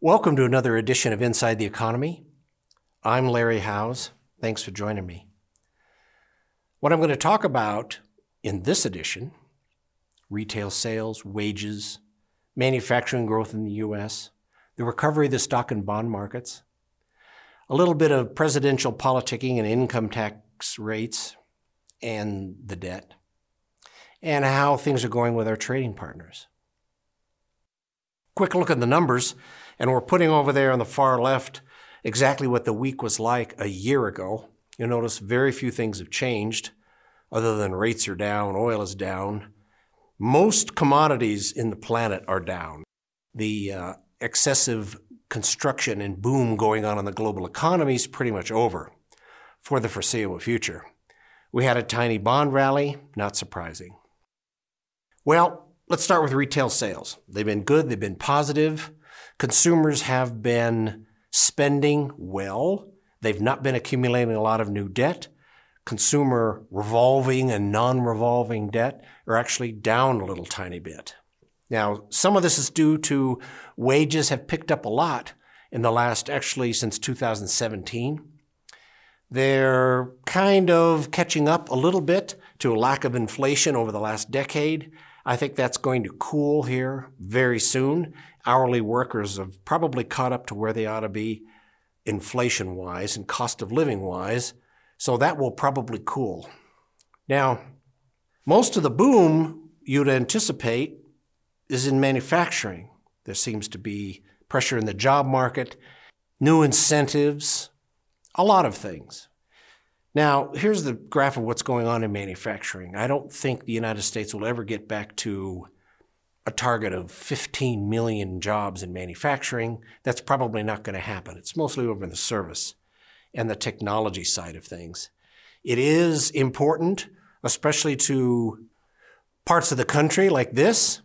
Welcome to another edition of Inside the Economy. I'm Larry Howes. Thanks for joining me. What I'm going to talk about in this edition retail sales, wages, manufacturing growth in the U.S., the recovery of the stock and bond markets, a little bit of presidential politicking and income tax rates and the debt, and how things are going with our trading partners. Quick look at the numbers, and we're putting over there on the far left exactly what the week was like a year ago. You'll notice very few things have changed other than rates are down, oil is down. Most commodities in the planet are down. The uh, excessive construction and boom going on in the global economy is pretty much over for the foreseeable future. We had a tiny bond rally, not surprising. Well, let's start with retail sales. They've been good, they've been positive. Consumers have been spending well. They've not been accumulating a lot of new debt. Consumer revolving and non revolving debt are actually down a little tiny bit. Now, some of this is due to wages have picked up a lot in the last, actually, since 2017. They're kind of catching up a little bit to a lack of inflation over the last decade. I think that's going to cool here very soon. Hourly workers have probably caught up to where they ought to be inflation wise and cost of living wise, so that will probably cool. Now, most of the boom you'd anticipate is in manufacturing. There seems to be pressure in the job market, new incentives, a lot of things. Now, here's the graph of what's going on in manufacturing. I don't think the United States will ever get back to a target of 15 million jobs in manufacturing. That's probably not going to happen. It's mostly over in the service and the technology side of things. It is important, especially to parts of the country like this,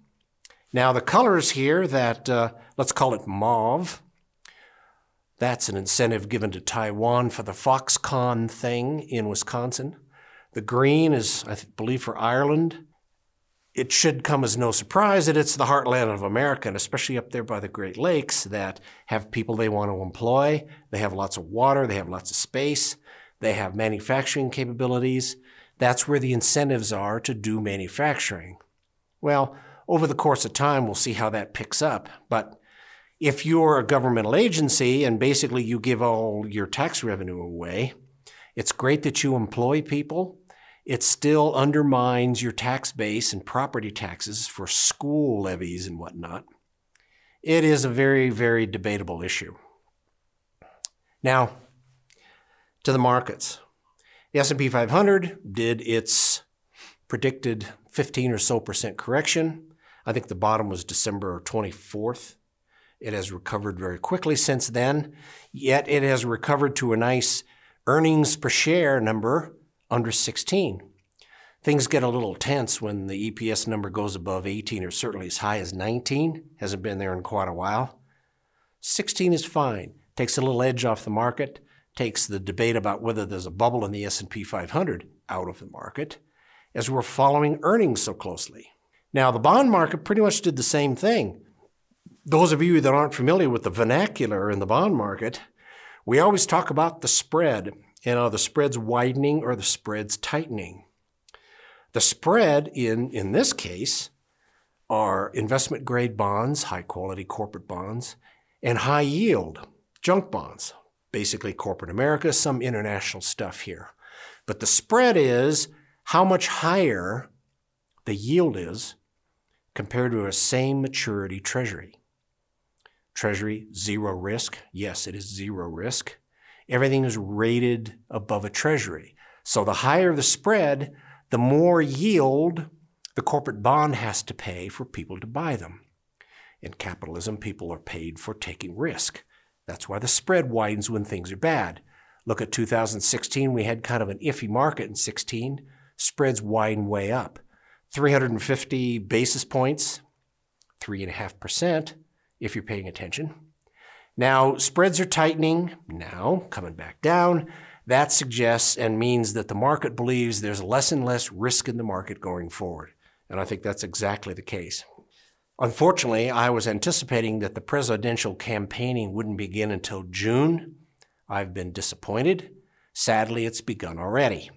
now, the colors here that, uh, let's call it mauve, that's an incentive given to Taiwan for the Foxconn thing in Wisconsin. The green is, I believe, for Ireland. It should come as no surprise that it's the heartland of America, and especially up there by the Great Lakes, that have people they want to employ. They have lots of water, they have lots of space, they have manufacturing capabilities. That's where the incentives are to do manufacturing. Well, over the course of time, we'll see how that picks up. But if you're a governmental agency and basically you give all your tax revenue away, it's great that you employ people. It still undermines your tax base and property taxes for school levies and whatnot. It is a very, very debatable issue. Now, to the markets. The S&P 500 did its predicted 15 or so percent correction. I think the bottom was December 24th. It has recovered very quickly since then, yet it has recovered to a nice earnings per share number under 16. Things get a little tense when the EPS number goes above 18 or certainly as high as 19. Hasn't been there in quite a while. 16 is fine. Takes a little edge off the market, takes the debate about whether there's a bubble in the S&P 500 out of the market as we're following earnings so closely. Now, the bond market pretty much did the same thing. Those of you that aren't familiar with the vernacular in the bond market, we always talk about the spread. You know, the spread's widening or the spread's tightening. The spread in, in this case are investment grade bonds, high quality corporate bonds, and high yield junk bonds, basically corporate America, some international stuff here. But the spread is how much higher the yield is compared to a same maturity treasury. Treasury, zero risk. Yes, it is zero risk. Everything is rated above a treasury. So the higher the spread, the more yield the corporate bond has to pay for people to buy them. In capitalism, people are paid for taking risk. That's why the spread widens when things are bad. Look at 2016, we had kind of an iffy market in 16. Spreads widen way up. 350 basis points, 3.5%, if you're paying attention. Now, spreads are tightening, now coming back down. That suggests and means that the market believes there's less and less risk in the market going forward. And I think that's exactly the case. Unfortunately, I was anticipating that the presidential campaigning wouldn't begin until June. I've been disappointed. Sadly, it's begun already.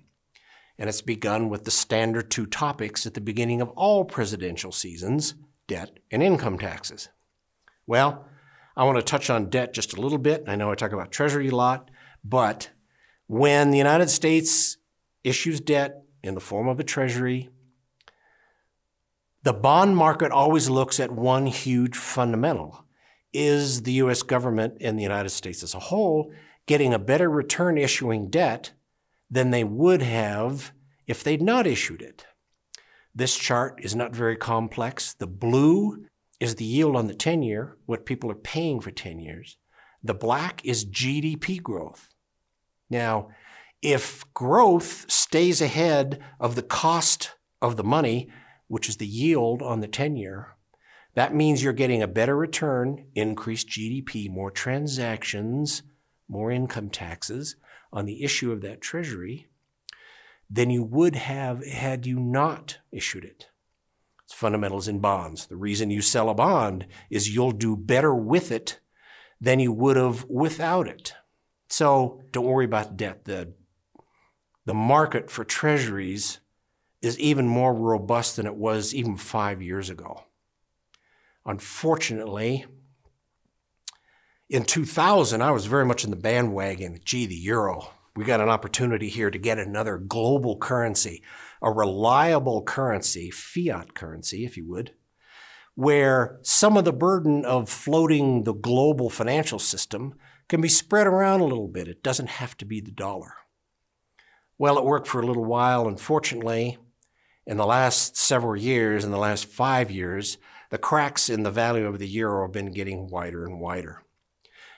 And it's begun with the standard two topics at the beginning of all presidential seasons debt and income taxes. Well, I want to touch on debt just a little bit. I know I talk about Treasury a lot, but when the United States issues debt in the form of a Treasury, the bond market always looks at one huge fundamental. Is the U.S. government and the United States as a whole getting a better return issuing debt than they would have if they'd not issued it? This chart is not very complex. The blue is the yield on the 10 year, what people are paying for 10 years. The black is GDP growth. Now, if growth stays ahead of the cost of the money, which is the yield on the 10 year, that means you're getting a better return, increased GDP, more transactions, more income taxes on the issue of that treasury than you would have had you not issued it. Fundamentals in bonds. The reason you sell a bond is you'll do better with it than you would have without it. So don't worry about debt. The, the market for treasuries is even more robust than it was even five years ago. Unfortunately, in 2000, I was very much in the bandwagon. Gee, the euro. We got an opportunity here to get another global currency a reliable currency, fiat currency, if you would, where some of the burden of floating the global financial system can be spread around a little bit. It doesn't have to be the dollar. Well, it worked for a little while. Unfortunately, in the last several years, in the last five years, the cracks in the value of the euro have been getting wider and wider.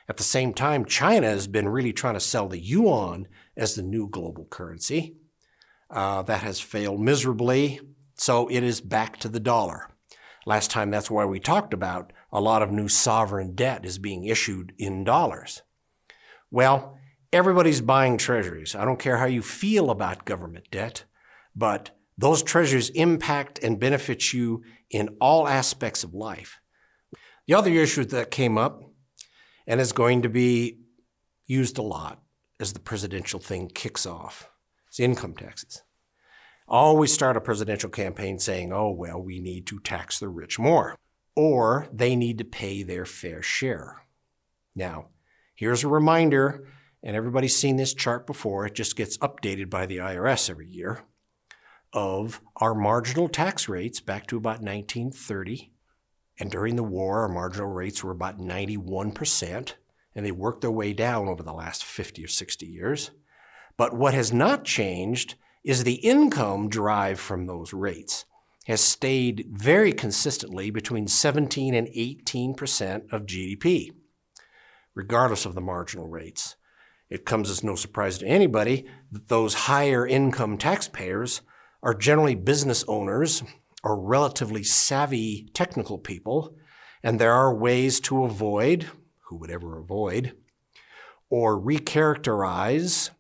At the same time, China has been really trying to sell the yuan as the new global currency. Uh, that has failed miserably, so it is back to the dollar. Last time, that's why we talked about a lot of new sovereign debt is being issued in dollars. Well, everybody's buying treasuries. I don't care how you feel about government debt, but those treasuries impact and benefit you in all aspects of life. The other issue that came up and is going to be used a lot as the presidential thing kicks off it's income taxes. Always start a presidential campaign saying, oh, well, we need to tax the rich more, or they need to pay their fair share. Now, here's a reminder, and everybody's seen this chart before, it just gets updated by the IRS every year, of our marginal tax rates back to about 1930. And during the war, our marginal rates were about 91%, and they worked their way down over the last 50 or 60 years. But what has not changed is the income derived from those rates has stayed very consistently between 17 and 18 percent of GDP, regardless of the marginal rates. It comes as no surprise to anybody that those higher income taxpayers are generally business owners or relatively savvy technical people, and there are ways to avoid, who would ever avoid, or recharacterize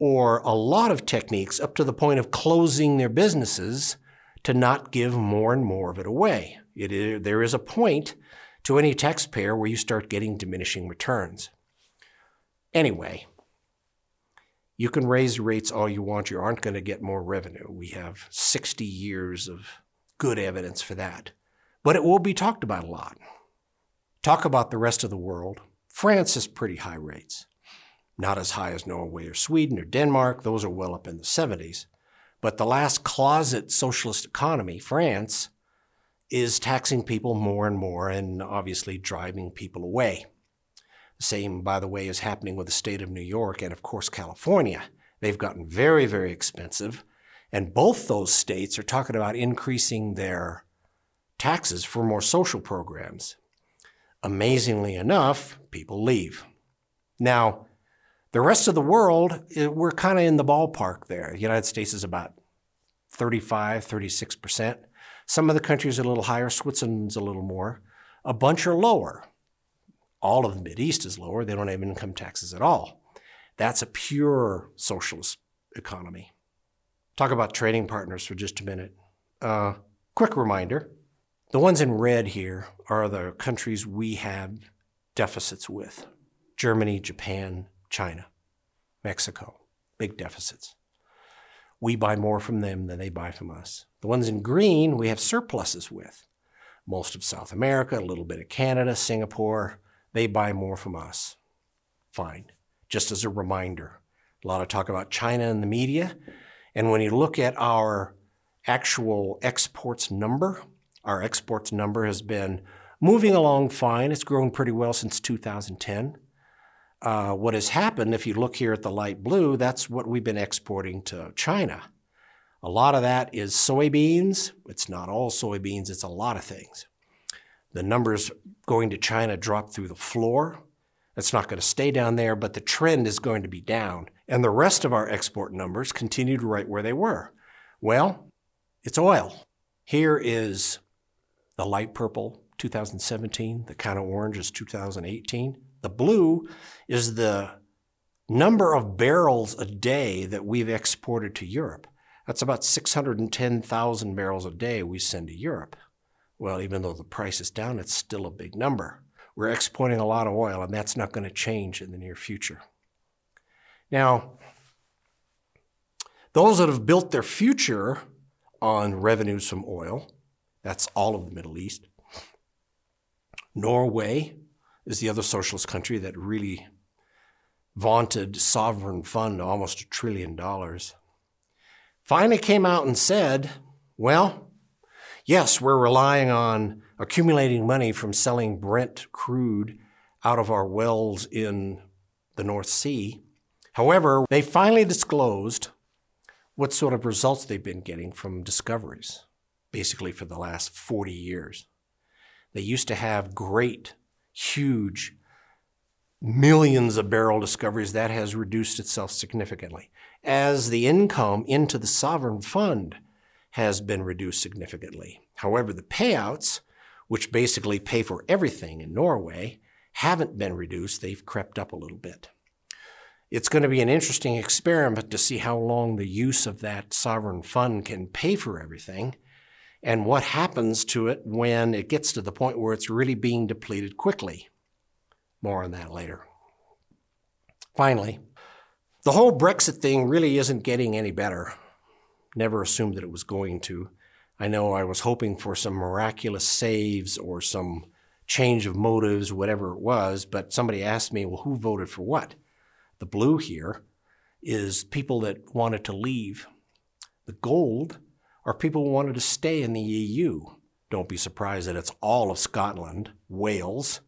or a lot of techniques up to the point of closing their businesses to not give more and more of it away. It is, there is a point to any taxpayer where you start getting diminishing returns. Anyway, you can raise rates all you want, you aren't going to get more revenue. We have 60 years of good evidence for that. But it will be talked about a lot. Talk about the rest of the world. France has pretty high rates not as high as Norway or Sweden or Denmark. Those are well up in the 70s. But the last closet socialist economy, France, is taxing people more and more and obviously driving people away. The same, by the way, is happening with the state of New York and, of course, California. They've gotten very, very expensive. And both those states are talking about increasing their taxes for more social programs. Amazingly enough, people leave. Now, the rest of the world, eh, we're kind of in the ballpark there. The United States is about 35, 36%. Some of the countries are a little higher, Switzerland's a little more. A bunch are lower. All of the Mideast is lower. They don't have income taxes at all. That's a pure socialist economy. Talk about trading partners for just a minute. Uh, quick reminder The ones in red here are the countries we have deficits with Germany, Japan, China, Mexico, big deficits. We buy more from them than they buy from us. The ones in green we have surpluses with. Most of South America, a little bit of Canada, Singapore, they buy more from us. Fine. Just as a reminder, a lot of talk about China in the media. And when you look at our actual exports number, our exports number has been moving along fine. It's grown pretty well since 2010. Uh, what has happened, if you look here at the light blue, that's what we've been exporting to China. A lot of that is soybeans. It's not all soybeans, it's a lot of things. The numbers going to China dropped through the floor. That's not going to stay down there, but the trend is going to be down. And the rest of our export numbers continued right where they were. Well, it's oil. Here is the light purple, 2017. The kind of orange is 2018. The blue is the number of barrels a day that we've exported to Europe. That's about 610,000 barrels a day we send to Europe. Well, even though the price is down, it's still a big number. We're exporting a lot of oil, and that's not going to change in the near future. Now, those that have built their future on revenues from oil that's all of the Middle East. Norway is the other socialist country that really vaunted sovereign fund almost a trillion dollars. Finally came out and said, well, yes, we're relying on accumulating money from selling Brent crude out of our wells in the North Sea. However, they finally disclosed what sort of results they've been getting from discoveries basically for the last 40 years. They used to have great, huge, millions of barrel discoveries. That has reduced itself significantly. As the income into the sovereign fund has been reduced significantly. However, the payouts, which basically pay for everything in Norway, haven't been reduced. They've crept up a little bit. It's going to be an interesting experiment to see how long the use of that sovereign fund can pay for everything and what happens to it when it gets to the point where it's really being depleted quickly. More on that later. Finally, the whole Brexit thing really isn't getting any better. Never assumed that it was going to. I know I was hoping for some miraculous saves or some change of motives, whatever it was, but somebody asked me, well, who voted for what? The blue here is people that wanted to leave. The gold are people who wanted to stay in the EU. Don't be surprised that it's all of Scotland, Wales,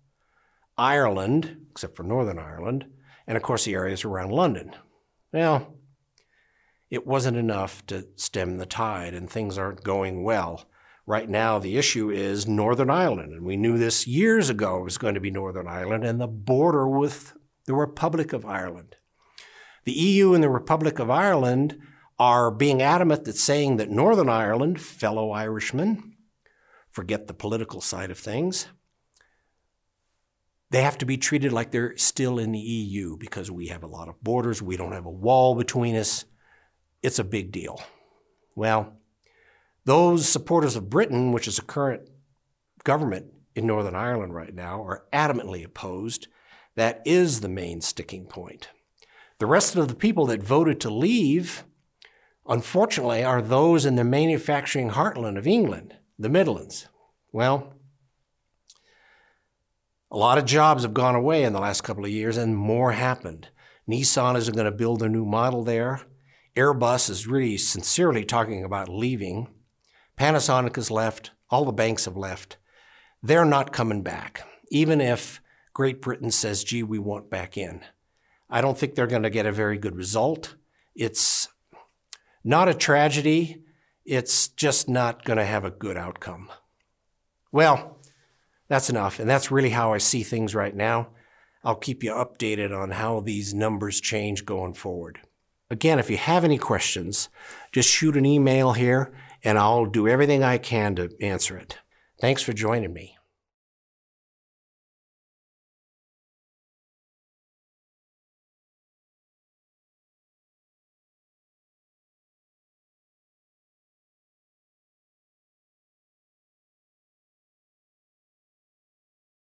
Ireland, except for Northern Ireland, and of course the areas around London. Well, it wasn't enough to stem the tide, and things aren't going well. Right now, the issue is Northern Ireland, and we knew this years ago it was going to be Northern Ireland and the border with the Republic of Ireland. The EU and the Republic of Ireland are being adamant that saying that Northern Ireland, fellow Irishmen, forget the political side of things, they have to be treated like they're still in the EU because we have a lot of borders, we don't have a wall between us. It's a big deal. Well, those supporters of Britain, which is a current government in Northern Ireland right now, are adamantly opposed. That is the main sticking point. The rest of the people that voted to leave unfortunately, are those in the manufacturing heartland of England, the Midlands. Well, a lot of jobs have gone away in the last couple of years, and more happened. Nissan isn't going to build a new model there. Airbus is really sincerely talking about leaving. Panasonic has left. All the banks have left. They're not coming back, even if Great Britain says, gee, we want back in. I don't think they're going to get a very good result. It's not a tragedy. It's just not going to have a good outcome. Well, that's enough. And that's really how I see things right now. I'll keep you updated on how these numbers change going forward. Again, if you have any questions, just shoot an email here and I'll do everything I can to answer it. Thanks for joining me.